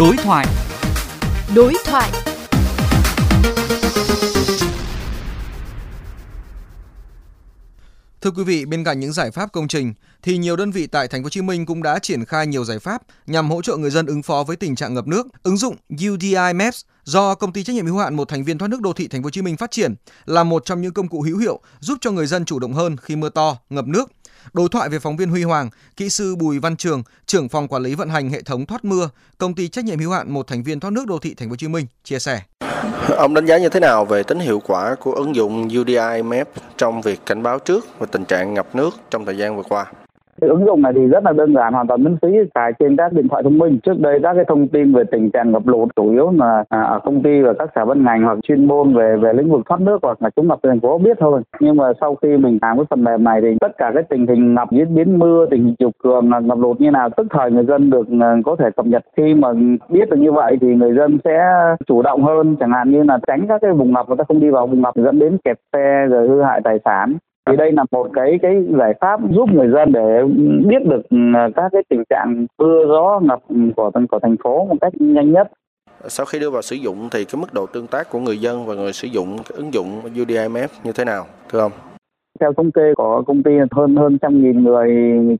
Đối thoại. Đối thoại. Thưa quý vị, bên cạnh những giải pháp công trình thì nhiều đơn vị tại thành phố Hồ Chí Minh cũng đã triển khai nhiều giải pháp nhằm hỗ trợ người dân ứng phó với tình trạng ngập nước. Ứng dụng UDI Maps do công ty trách nhiệm hữu hạn một thành viên thoát nước đô thị thành phố Hồ Chí Minh phát triển là một trong những công cụ hữu hiệu giúp cho người dân chủ động hơn khi mưa to, ngập nước. Đối thoại với phóng viên Huy Hoàng, kỹ sư Bùi Văn Trường, trưởng phòng quản lý vận hành hệ thống thoát mưa, công ty trách nhiệm hữu hạn một thành viên thoát nước đô thị thành phố Hồ Chí Minh chia sẻ. Ông đánh giá như thế nào về tính hiệu quả của ứng dụng UDI Map trong việc cảnh báo trước về tình trạng ngập nước trong thời gian vừa qua? Cái ứng dụng này thì rất là đơn giản, hoàn toàn miễn phí cài trên các điện thoại thông minh. Trước đây các cái thông tin về tình trạng ngập lụt chủ yếu là à, ở công ty và các sở ban ngành hoặc chuyên môn về về lĩnh vực thoát nước hoặc là chống ngập thành phố biết thôi. Nhưng mà sau khi mình làm cái phần mềm này thì tất cả cái tình hình ngập diễn biến mưa, tình hình chiều cường, ngập lụt như nào tức thời người dân được ờ, có thể cập nhật. Khi mà biết được như vậy thì người dân sẽ chủ động hơn, chẳng hạn như là tránh các cái vùng ngập người ta không đi vào vùng ngập dẫn đến kẹt xe rồi hư hại tài sản thì đây là một cái cái giải pháp giúp người dân để biết được ừ, các cái tình trạng mưa, gió, ngập của của thành phố một cách nhanh nhất sau khi đưa vào sử dụng thì cái mức độ tương tác của người dân và người sử dụng, ứng dụng UDIMF như thế nào, thưa ông? Theo thống kê của công ty hơn hơn trăm nghìn người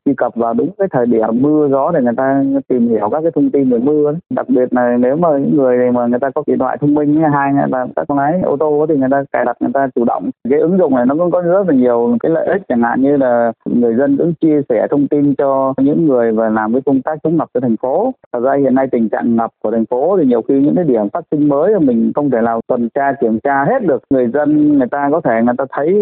truy cập vào đúng cái thời điểm mưa gió để người ta tìm hiểu các cái thông tin về mưa đặc biệt là nếu mà những người mà người ta có điện thoại thông minh hai là các con lái ô tô thì người ta cài đặt người ta chủ động. Cái ứng dụng này nó cũng có rất là nhiều cái lợi ích chẳng hạn như là người dân cũng chia sẻ thông tin cho những người và làm cái công tác chống ngập cho thành phố. Thật ra hiện nay tình trạng ngập của thành phố thì nhiều khi những cái điểm phát sinh mới mình không thể nào tuần tra kiểm tra hết được. Người dân, người ta có thể người ta thấy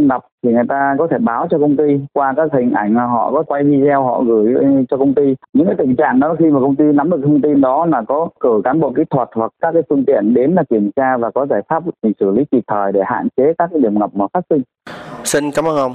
ngập thì người ta có thể báo cho công ty qua các hình ảnh mà họ có quay video họ gửi cho công ty. Những cái tình trạng đó khi mà công ty nắm được thông tin đó là có cử cán bộ kỹ thuật hoặc các cái phương tiện đến là kiểm tra và có giải pháp để xử lý kịp thời để hạn chế các cái điểm ngập mà phát sinh. Xin cảm ơn ông.